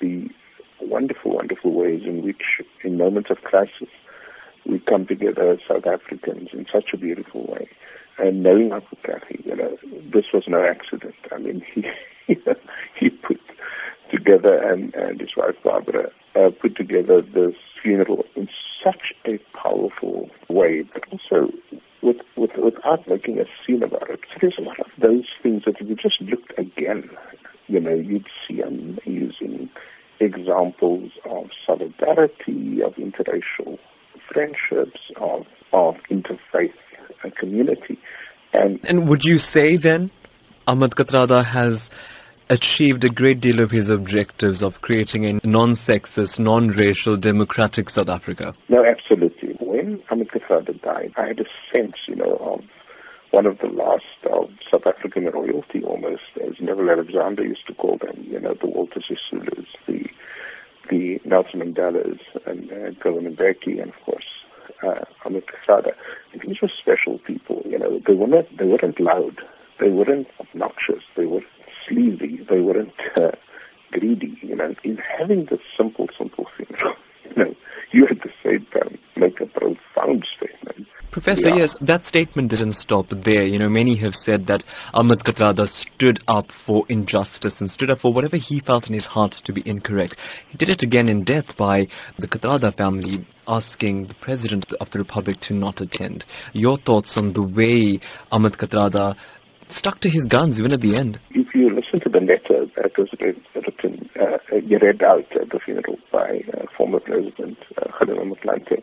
the wonderful, wonderful ways in which, in moments of crisis, we come together as South Africans in such a beautiful way. And knowing Uncle Kathy, you know, this was no accident. I mean, he he put together and, and his wife Barbara uh, put together this funeral in such a powerful way, but also with, with, without making a scene about it. There's a lot of those things that if you just looked again, you know, you'd see amazing examples of solidarity, of interracial friendships, of, of interfaith community. And, and would you say then Ahmed Kathrada has achieved a great deal of his objectives of creating a non-sexist, non-racial, democratic South Africa? No, absolutely. When Ahmed Kathrada died, I had a sense, you know, of one of the last South African royalty almost, as Neville Alexander used to call them, you know, the Walter Sisulus, the the Nelson Mandelas, and uh, Govan Mbeki, and of course uh, Ahmed Kathrada. These were special people, you know. They were not, they weren't loud, they weren't obnoxious, they weren't sleazy, they weren't uh, greedy, you know. In having this simple, simple thing, you know, you at the same time make a profound statement Professor, yeah. yes, that statement didn't stop there. You know, many have said that Ahmed Kathrada stood up for injustice and stood up for whatever he felt in his heart to be incorrect. He did it again in death by the Kathrada family asking the President of the Republic to not attend. Your thoughts on the way Ahmed Kathrada stuck to his guns even at the end? If you listen to the letter that was written, uh, read out at the funeral by uh, former President uh, Motlanthe,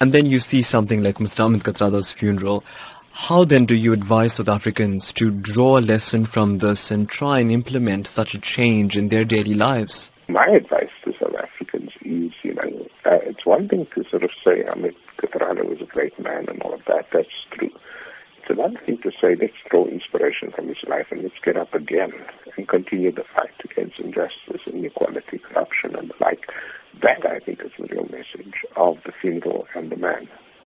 And then you see something like Mr. Ahmed Kathrada's funeral. How then do you advise South Africans to draw a lesson from this and try and implement such a change in their daily lives? My advice to South Africans is, you know, uh, it's one thing to sort of say Ahmed Kathrada was a great man and all of that. That's. It's another thing to say let's draw inspiration from his life and let's get up again and continue the fight against injustice, inequality, corruption, and the like. That, I think, is the real message of the funeral and the man.